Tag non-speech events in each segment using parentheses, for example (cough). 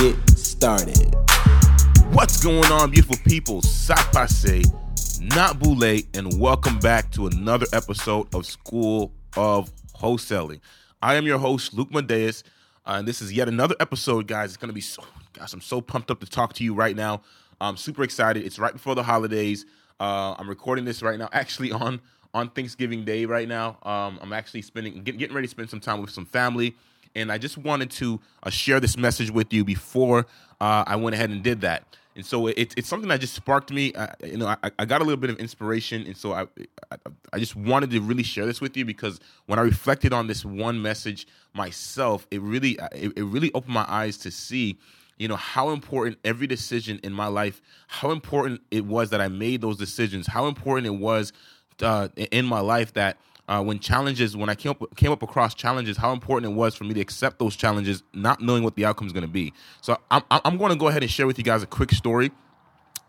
get started. What's going on, beautiful people? Sapase, not Boule, and welcome back to another episode of School of Wholesaling. I am your host, Luc Madeus, uh, and this is yet another episode, guys. It's going to be so, gosh, I'm so pumped up to talk to you right now. I'm super excited. It's right before the holidays. Uh, I'm recording this right now, (laughs) actually on on Thanksgiving Day right now. Um, I'm actually spending get, getting ready to spend some time with some family, and I just wanted to uh, share this message with you before uh, I went ahead and did that. And so it, it's something that just sparked me. I, you know, I, I, got a little bit of inspiration, and so I, I, I just wanted to really share this with you because when I reflected on this one message myself, it really it, it really opened my eyes to see you know how important every decision in my life how important it was that i made those decisions how important it was uh, in my life that uh, when challenges, when I came up, came up across challenges, how important it was for me to accept those challenges, not knowing what the outcome is going to be. So I'm, I'm going to go ahead and share with you guys a quick story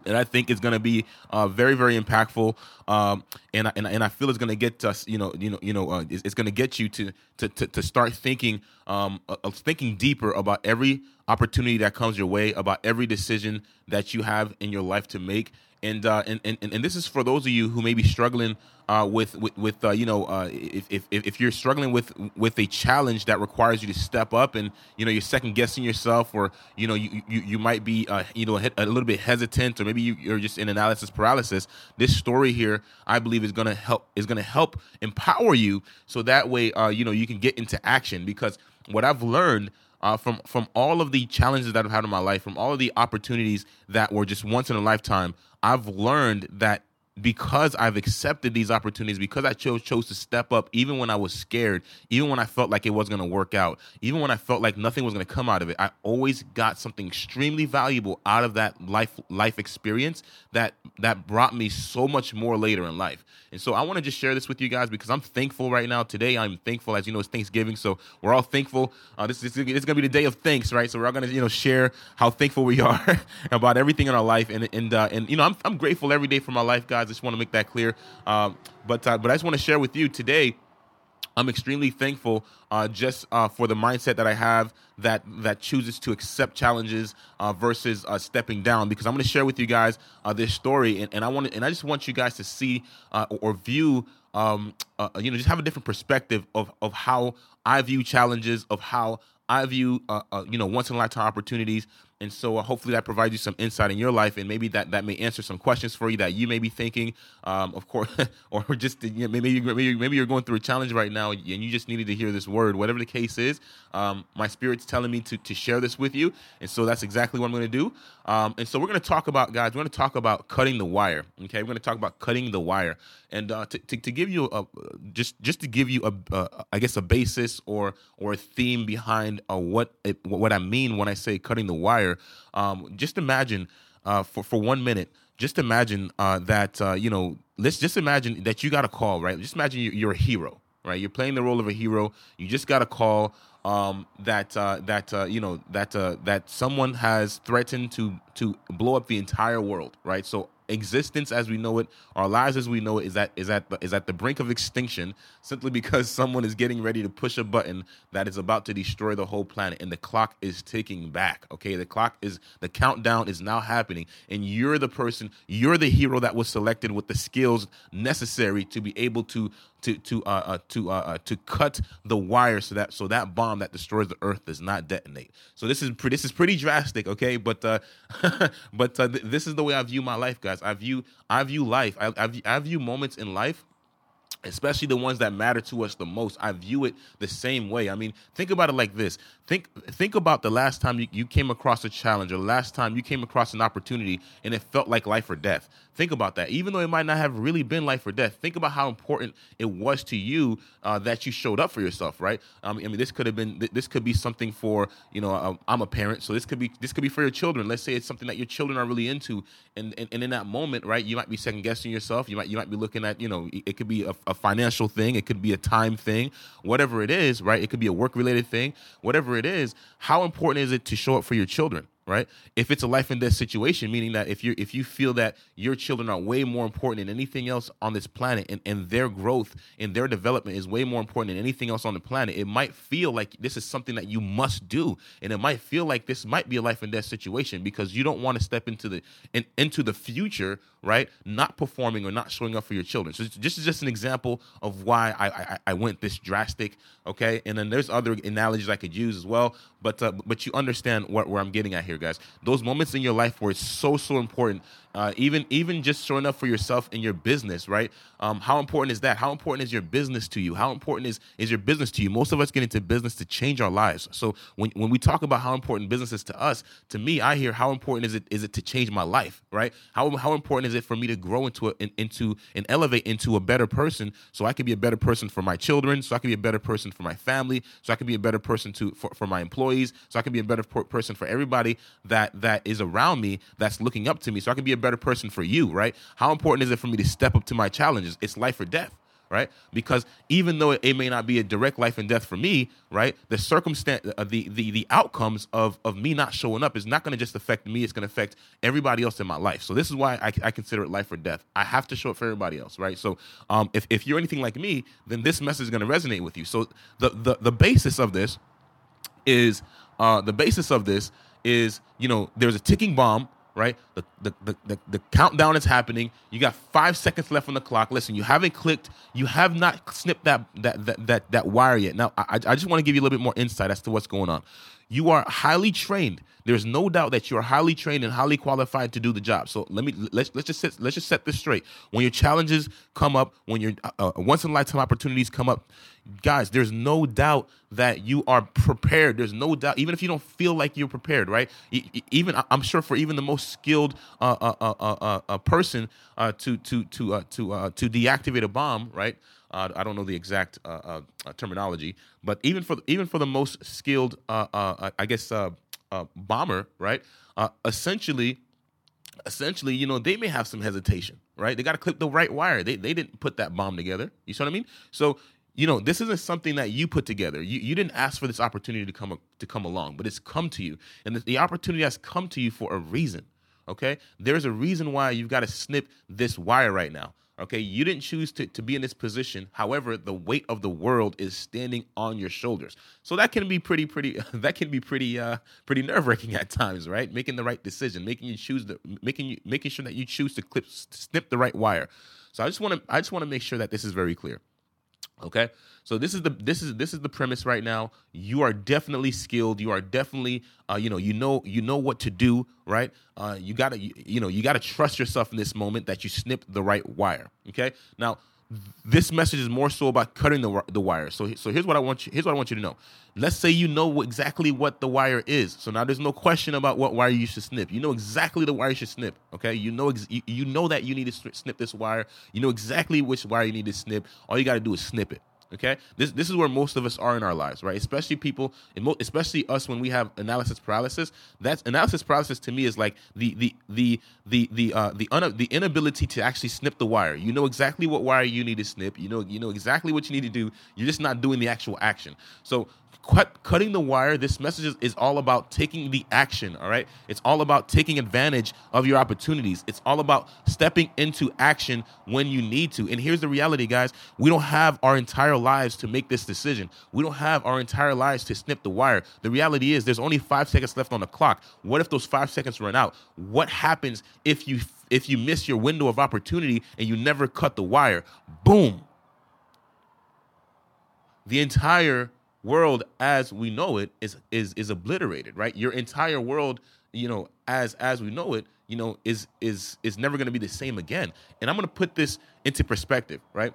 and I think it's going to be uh, very, very impactful. Um, and, I, and and I feel it's going to get us, you know, you know, you know, uh, it's, it's going to get you to to to, to start thinking, um, uh, thinking deeper about every opportunity that comes your way, about every decision that you have in your life to make, and uh, and, and and this is for those of you who may be struggling uh, with with, with uh, you know uh, if, if if you're struggling with with a challenge that requires you to step up and you know you're second guessing yourself or you know you you, you might be uh, you know a little bit hesitant or maybe you, are just in analysis paralysis. This story here, I believe, is to help is to help empower you so that way uh, you know you can get into action because what I've learned uh, from from all of the challenges that I've had in my life, from all of the opportunities that were just once in a lifetime, I've learned that because I've accepted these opportunities, because I chose chose to step up, even when I was scared, even when I felt like it wasn't going to work out, even when I felt like nothing was going to come out of it, I always got something extremely valuable out of that life life experience that that brought me so much more later in life. And so I want to just share this with you guys because I'm thankful right now. Today I'm thankful, as you know, it's Thanksgiving, so we're all thankful. Uh, this, this, this is going to be the day of thanks, right? So we're all going to you know share how thankful we (laughs) are about everything in our life, and and uh, and you know I'm I'm grateful every day for my life, guys. I just want to make that clear. Um, but uh, but I just want to share with you today. I'm extremely thankful uh, just uh, for the mindset that I have that that chooses to accept challenges uh, versus uh, stepping down. Because I'm going to share with you guys uh, this story, and, and I want and I just want you guys to see uh, or view, um, you know, just have a different perspective of of how I view challenges, of how I view, you know, once in a lifetime opportunities, and so uh, hopefully that provides you some insight in your life, and maybe that, that may answer some questions for you that you may be thinking, um, of course, (laughs) or just you know, maybe, maybe maybe you're going through a challenge right now, and you just needed to hear this word. Whatever the case is, um, my spirit's telling me to to share this with you, and so that's exactly what I'm going to do. Um, and so we're going to talk about, guys. We're going to talk about cutting the wire. Okay, we're going to talk about cutting the wire, and uh, to, to, to give you a just just to give you a uh, guess a basis or or a theme behind uh, what it, what I mean when I say cutting the wire um, just imagine uh, for for one minute. Just imagine uh, that uh, you know. Let's just imagine that you got a call, right? Just imagine you're a hero, right? You're playing the role of a hero. You just got a call um, that uh, that uh, you know that uh, that someone has threatened to to blow up the entire world, right? So existence as we know it, our lives as we know it, is at is at the, is at the brink of extinction simply because someone is getting ready to push a button that is about to destroy the whole planet, and the clock is ticking back. Okay, the clock is the countdown is now happening, and you're the person, you're the hero that was selected with the skills necessary to be able to to to uh, uh to uh, uh, to cut the wire so that so that bomb that destroys the earth does not detonate. So this is pre- this is pretty drastic, okay? But uh, (laughs) but uh, th- this is the way I view my life, guys. I view I view life. I, I view, I view moments in life especially the ones that matter to us the most. I view it the same way. I mean think about it like this. Think think about the last time you, you came across a challenge or last time you came across an opportunity and it felt like life or death. Think about that. Even though it might not have really been life or death think about how important it was to you uh, that you showed up for yourself right? Um, i mean this could have been this could be something for you know uh, i'm a parent so this could be this could be for your children. Let's say it's something that your children are really into. And and, and in that moment right you might be second guessing yourself. You might you might be looking at you know it could be a, a financial thing it could be a time thing whatever it is right it could be a work related thing whatever it is, how important is it to show up for your children? right? If it's a life and death situation, meaning that if you if you feel that your children are way more important than anything else on this planet and, and their growth and their development is way more important than anything else on the planet, it might feel like this is something that you must do. And it might feel like this might be a life and death situation because you don't want to step into the in, into the future, right? Not performing or not showing up for your children. So this is just an example of why I, I, I went this drastic, okay? And then there's other analogies I could use as well, but uh, but you understand what where I'm getting at here guys. Those moments in your life where it's so so important uh, even even just showing up for yourself in your business, right? Um, how important is that? How important is your business to you? How important is is your business to you? Most of us get into business to change our lives. So when when we talk about how important business is to us, to me, I hear how important is it is it to change my life, right? How how important is it for me to grow into a, in, into and elevate into a better person, so I can be a better person for my children, so I can be a better person for my family, so I can be a better person to for, for my employees, so I can be a better person for everybody that that is around me that's looking up to me, so I can be a better person for you, right? How important is it for me to step up to my challenges? It's life or death, right? Because even though it may not be a direct life and death for me, right? The circumstance, uh, the the the outcomes of of me not showing up is not going to just affect me. It's going to affect everybody else in my life. So this is why I, I consider it life or death. I have to show up for everybody else, right? So um, if if you're anything like me, then this message is going to resonate with you. So the the the basis of this is uh, the basis of this is you know there's a ticking bomb right? The, the, the, the, the countdown is happening. You got five seconds left on the clock. Listen, you haven't clicked, you have not snipped that that that that, that wire yet. Now, I, I just want to give you a little bit more insight as to what's going on. You are highly trained. There's no doubt that you are highly trained and highly qualified to do the job. So let me let's let's just set, let's just set this straight. When your challenges come up, when your uh, uh once in a lifetime opportunities come up, guys, there's no doubt that you are prepared. There's no doubt, even if you don't feel like you're prepared, right? Even I'm sure for even the most skilled uh, uh, uh, uh, uh person to to to to to deactivate a bomb, right? Uh, I don't know the exact uh, uh, uh, terminology, but even for even for the most skilled, uh, I guess, bomber, right? essentially, essentially, you know, they may have some hesitation, right? They got to clip the right wire. They they didn't put that bomb together. You see what I mean? So you know this isn't something that you put together you, you didn't ask for this opportunity to come to come along but it's come to you and the, the opportunity has come to you for a reason okay there's a reason why you've got to snip this wire right now Okay, you didn't choose to, to be in this position. However, the weight of the world is standing on your shoulders. So that can be pretty, pretty. (laughs) That can be pretty, uh, pretty nerve wracking at times, right? Making the right decision, making you choose the, making you, making sure that you choose to clip, snip the right wire. So I just want to, I just want to make sure that this is very clear. Okay, so this is the this is this is the premise right now. You are definitely skilled. You are definitely uh, you know you know you know what to do. Right. Uh, you gotta you, you know you gotta trust yourself in this moment that you snip the right wire. Okay. Now this message is more so about cutting the the wire. So so here's what I want you here's what I want you to know. Let's say you know exactly what the wire is. So now there's no question about what wire you should snip. You know exactly the wire you should snip. Okay, you know ex- you, you know that you need to snip this wire. You know exactly which wire you need to snip. All you got to do is snip it. Okay, this this is where most of us are in our lives, right? Especially people, especially us when we have analysis paralysis. That's analysis paralysis to me is like the the the the the uh, the un- the inability to actually snip the wire. You know exactly what wire you need to snip. You know you know exactly what you need to do. You're just not doing the actual action. So cut, cutting the wire, this message is, is all about taking the action, all right? It's all about taking advantage of your opportunities. It's all about stepping into action when you need to. And here's the reality, guys we don't have our entire lives to make this decision. We don't have our entire lives to snip the wire. The reality is there's only five seconds left on the clock. What if those five seconds run out? What happens if you if you miss your window of opportunity and you never cut the wire? Boom. The entire world as we know it is is is obliterated, right? Your entire world, you know, as as we know it, you know, is is is never going to be the same again. And I'm going to put this into perspective, right?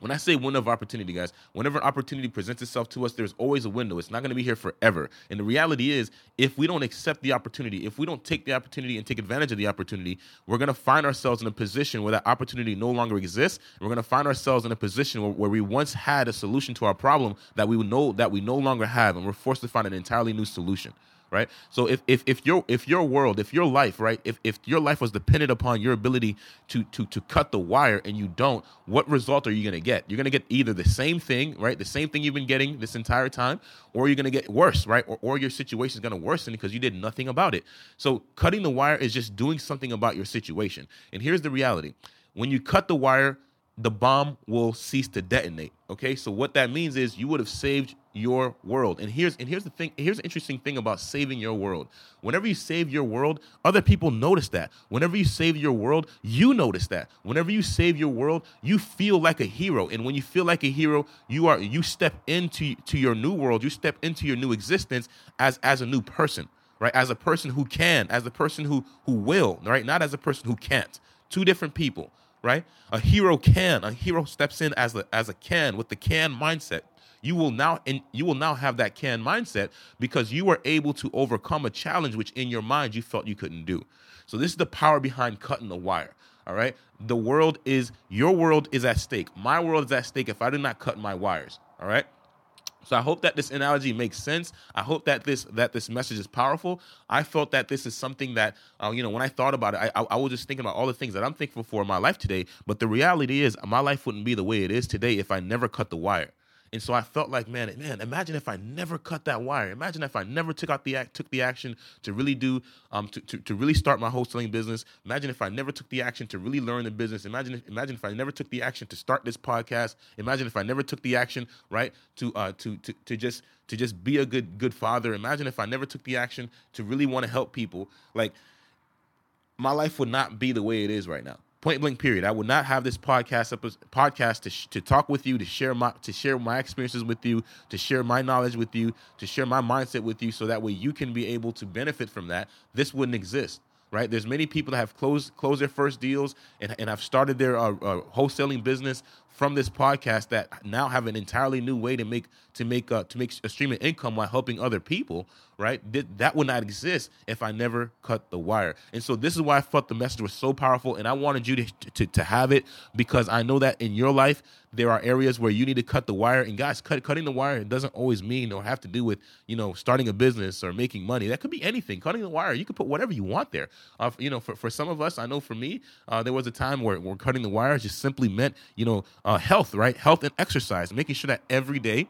When I say window of opportunity, guys, whenever an opportunity presents itself to us, there's always a window. It's not going to be here forever. And the reality is, if we don't accept the opportunity, if we don't take the opportunity and take advantage of the opportunity, we're going to find ourselves in a position where that opportunity no longer exists. We're going to find ourselves in a position where, where we once had a solution to our problem that we know that we no longer have, and we're forced to find an entirely new solution right? So if, if if your if your world if your life right if, if your life was dependent upon your ability to to to cut the wire and you don't what result are you going to get? You're going to get either the same thing right the same thing you've been getting this entire time or you're going to get worse right or, or your situation is going to worsen because you did nothing about it. So cutting the wire is just doing something about your situation. And here's the reality. When you cut the wire the bomb will cease to detonate. Okay, so what that means is you would have saved your world. And here's and here's the thing. Here's the interesting thing about saving your world. Whenever you save your world, other people notice that. Whenever you save your world, you notice that. Whenever you save your world, you feel like a hero. And when you feel like a hero, you are you step into to your new world. You step into your new existence as as a new person, right? As a person who can, as a person who who will, right? Not as a person who can't. Two different people right? A hero can. A hero steps in as a as a can with the can mindset. You will now and you will now have that can mindset because you were able to overcome a challenge which in your mind you felt you couldn't do. So this is the power behind cutting the wire. All right. The world is your world is at stake. My world is at stake if I do not cut my wires. All right. So I hope that this analogy makes sense. I hope that this that this message is powerful. I felt that this is something that uh, you know when I thought about it, I, I, I, was just thinking about all the things that I'm thankful for in my life today. But the reality is, my life wouldn't be the way it is today if I never cut the wire. And so I felt like, man, man, imagine if I never cut that wire. Imagine if I never took out the act, took the action to really do, um, to, to, to really start my wholesaling business. Imagine if I never took the action to really learn the business. Imagine, if, imagine if I never took the action to start this podcast. Imagine if I never took the action, right, to, uh, to, to, to just, to just be a good, good father. Imagine if I never took the action to really want to help people. Like, my life would not be the way it is right now point blank period. I would not have this podcast podcast to, sh- to talk with you to share my to share my experiences with you to share my knowledge with you to share my mindset with you so that way you can be able to benefit from that. This wouldn't exist right? There's many people that have closed closed their first deals and, and have started their uh, uh, wholesaling business from this podcast that now have an entirely new way to make to make uh, to make a stream of income while helping other people right? that would not exist if I never cut the wire. And so this is why I thought the message was so powerful, and I wanted you to, to, to have it because I know that in your life there are areas where you need to cut the wire. And guys, cut, cutting the wire doesn't always mean or have to do with you know starting a business or making money. That could be anything. Cutting the wire, you could put whatever you want there. Uh, you know, for, for some of us, I know for me, uh, there was a time where, where cutting the wire just simply meant you know uh, health, right? Health and exercise, making sure that every day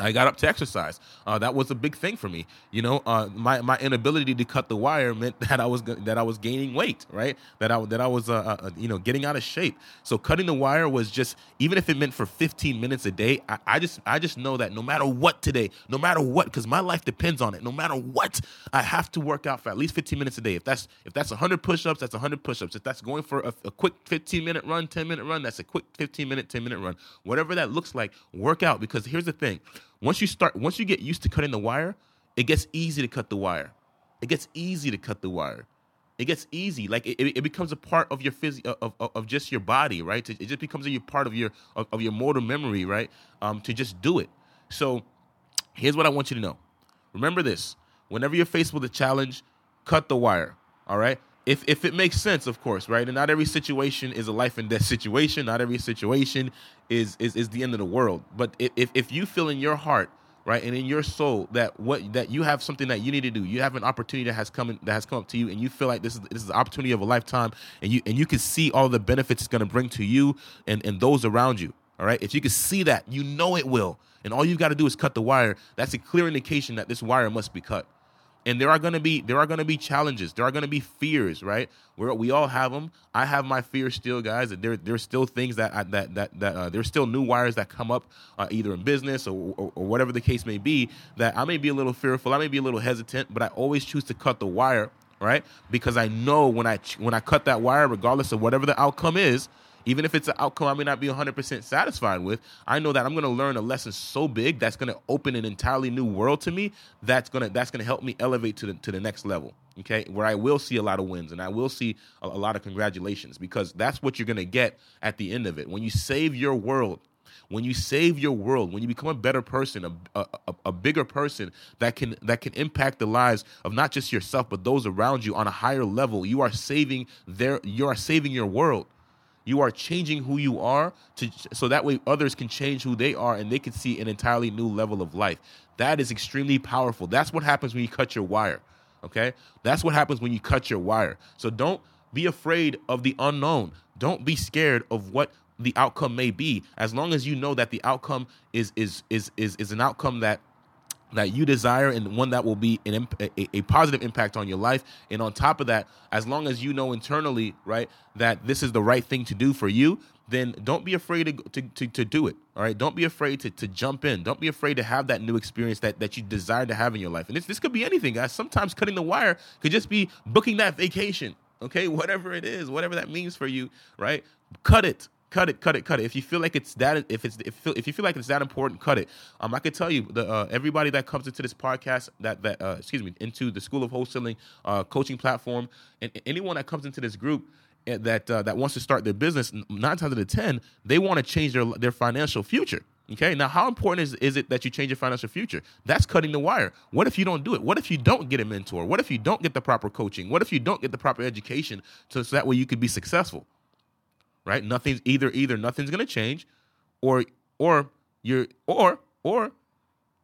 I got up to exercise. Uh, that was a big thing for me. You know, uh, my my inability to cut the wire meant (laughs) that I was that I was gaining weight, right? That I that I was uh, uh, you know getting out of shape. So cutting the wire was just even if it meant for 15 minutes a day. I, I just I just know that no matter what today, no matter what, because my life depends on it. No matter what, I have to work out for at least 15 minutes a day. If that's if that's 100 push-ups, that's 100 push-ups. If that's going for a, a quick 15 minute run, 10 minute run, that's a quick 15 minute, 10 minute run. Whatever that looks like, work out. Because here's the thing once you start, once you get used to cutting the wire, it gets easy to cut the wire. It gets easy to cut the wire. It gets easy. Like it, it becomes a part of your phys- of, of, of just your body, right? It just becomes a part of your of, of your motor memory, right? Um, to just do it. So here's what I want you to know. Remember this: whenever you're faced with a challenge, cut the wire. All right. If if it makes sense, of course, right? And not every situation is a life and death situation. Not every situation is is, is the end of the world. But if if you feel in your heart right and in your soul that what that you have something that you need to do you have an opportunity that has come in, that has come up to you and you feel like this is this is the opportunity of a lifetime and you and you can see all the benefits it's going to bring to you and and those around you all right if you can see that you know it will and all you've got to do is cut the wire that's a clear indication that this wire must be cut and there are going to be there are going to be challenges. There are going to be fears right? We all have them i have my fears still guys there there's still things that I, that that that uh, there's still new wires that come up uh, either in business or, or, or whatever the case may be that i may be a little fearful i may be a little hesitant but i always choose to cut the wire right? Because i know when i when i cut that wire regardless of whatever the outcome is Even if it's an outcome I may not be 100% satisfied with, I know that I'm going to learn a lesson so big that's going to open an entirely new world to me. That's going to that's going to help me elevate to the to the next level. Okay, where I will see a lot of wins and I will see a, a lot of congratulations because that's what you're going to get at the end of it. When you save your world, when you save your world, when you become a better person, a, a, a, bigger person that can that can impact the lives of not just yourself but those around you on a higher level, you are saving their you are saving your world. You are changing who you are to so that way others can change who they are and they can see an entirely new level of life. That is extremely powerful. That's what happens when you cut your wire. Okay? That's what happens when you cut your wire. So don't be afraid of the unknown. Don't be scared of what the outcome may be as long as you know that the outcome is is is is, is an outcome that that you desire and one that will be an, a, a, positive impact on your life. And on top of that as long as you know internally right that this is the right thing to do for you then don't be afraid to, to, to, to do it all right? Don't be afraid to, to jump in. Don't be afraid to have that new experience that, that you desire to have in your life. And this, this could be anything guys. Sometimes cutting the wire could just be booking that vacation okay? (laughs) Whatever it is whatever that means for you right? Cut it cut it, cut it, cut it. If you feel like it's that, if it's if, if you feel like it's that important, cut it. Um, I could tell you the uh, everybody that comes into this podcast, that that uh, excuse me, into the School of Wholesaling uh, coaching platform, and anyone that comes into this group eh, that uh, that wants to start their business, nine times out of ten, they want to change their their financial future. Okay, now how important is, is it that you change your financial future? That's cutting the wire. What if you don't do it? What if you don't get a mentor? What if you don't get the proper coaching? What if you don't get the proper education so, so that way you could be successful? Right? Nothing's either either nothing's gonna change, or or you're or or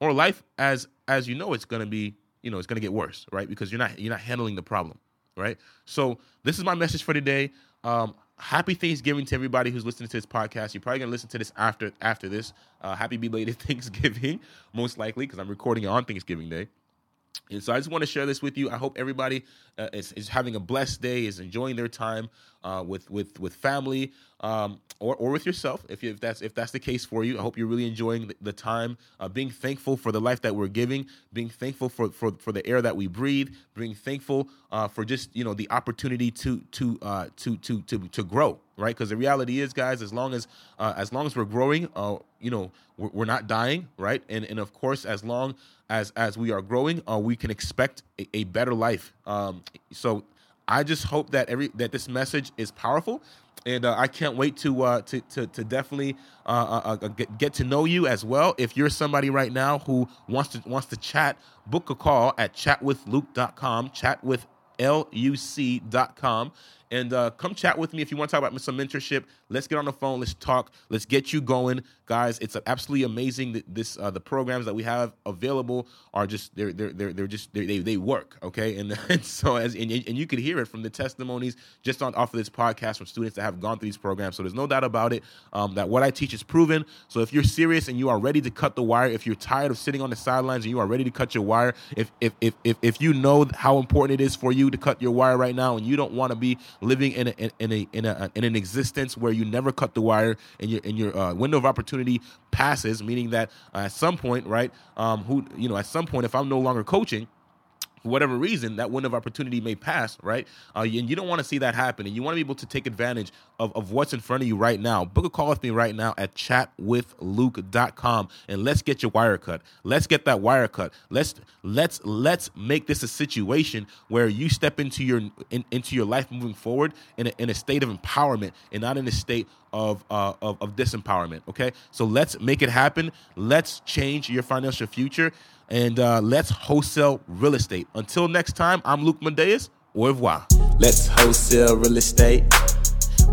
or life as as you know it's gonna be you know it's gonna get worse, right? Because you're not you're not handling the problem, right? So this is my message for today. Um, happy Thanksgiving to everybody who's listening to this podcast. You're probably gonna listen to this after after this. Uh, happy belated (laughs) Thanksgiving, most likely, because I'm recording it on Thanksgiving Day. And so I just want to share this with you. I hope everybody uh, is, is having a blessed day, is enjoying their time uh, with with with family um, or or with yourself. If, you, if that's if that's the case for you, I hope you're really enjoying the, the time, uh, being thankful for the life that we're giving, being thankful for for, for the air that we breathe, being thankful uh, for just you know the opportunity to to uh, to to to to grow. Right, because the reality is, guys, as long as uh, as long as we're growing, you know, we're, we're not dying. Right, and and of course, as long as as we are growing, uh, we can expect a, a better life. Um, so I just hope that every that this message is powerful, and uh, I can't wait to uh, to, to, to definitely uh, uh, uh, get, get to know you as well. If you're somebody right now who wants to wants to chat, book a call at chatwithluke.com, chatwithluc.com, and uh, come chat with me if you want to talk about some mentorship. Let's get on the phone. Let's talk. Let's get you going, guys. It's absolutely amazing that this uh, the programs that we have available are just they're they're they're, they're just they're, they they work. Okay, and, (laughs) and so as and, and you could hear it from the testimonies just on off of this podcast from students that have gone through these programs. So there's no doubt about it um, that what I teach is proven. So if you're serious and you are ready to cut the wire, if you're tired of sitting on the sidelines and you are ready to cut your wire, if if if if, if you know how important it is for you to cut your wire right now and you don't want to be living in a, in, a in a in an existence where you never cut the wire and your and your uh, window of opportunity passes, meaning that uh, at some point, right? Um, who you know, at some point, if I'm no longer coaching for whatever reason, that window of opportunity may pass, right? Uh, and you don't want to see that happen. And you want to be able to take advantage of, of what's in front of you right now. Book a call with me right now at chatwithluke.com and let's get your wire cut. Let's get that wire cut. Let's let's let's make this a situation where you step into your in, into your life moving forward in a, in a state of empowerment and not in a state of, uh, of of disempowerment. Okay, so let's make it happen. Let's change your financial future and uh, let's wholesale real estate. Until next time, I'm Luc Madeus. Au revoir. Let's wholesale real estate.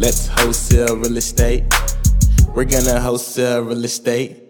Let's wholesale real estate. We're gonna wholesale real estate.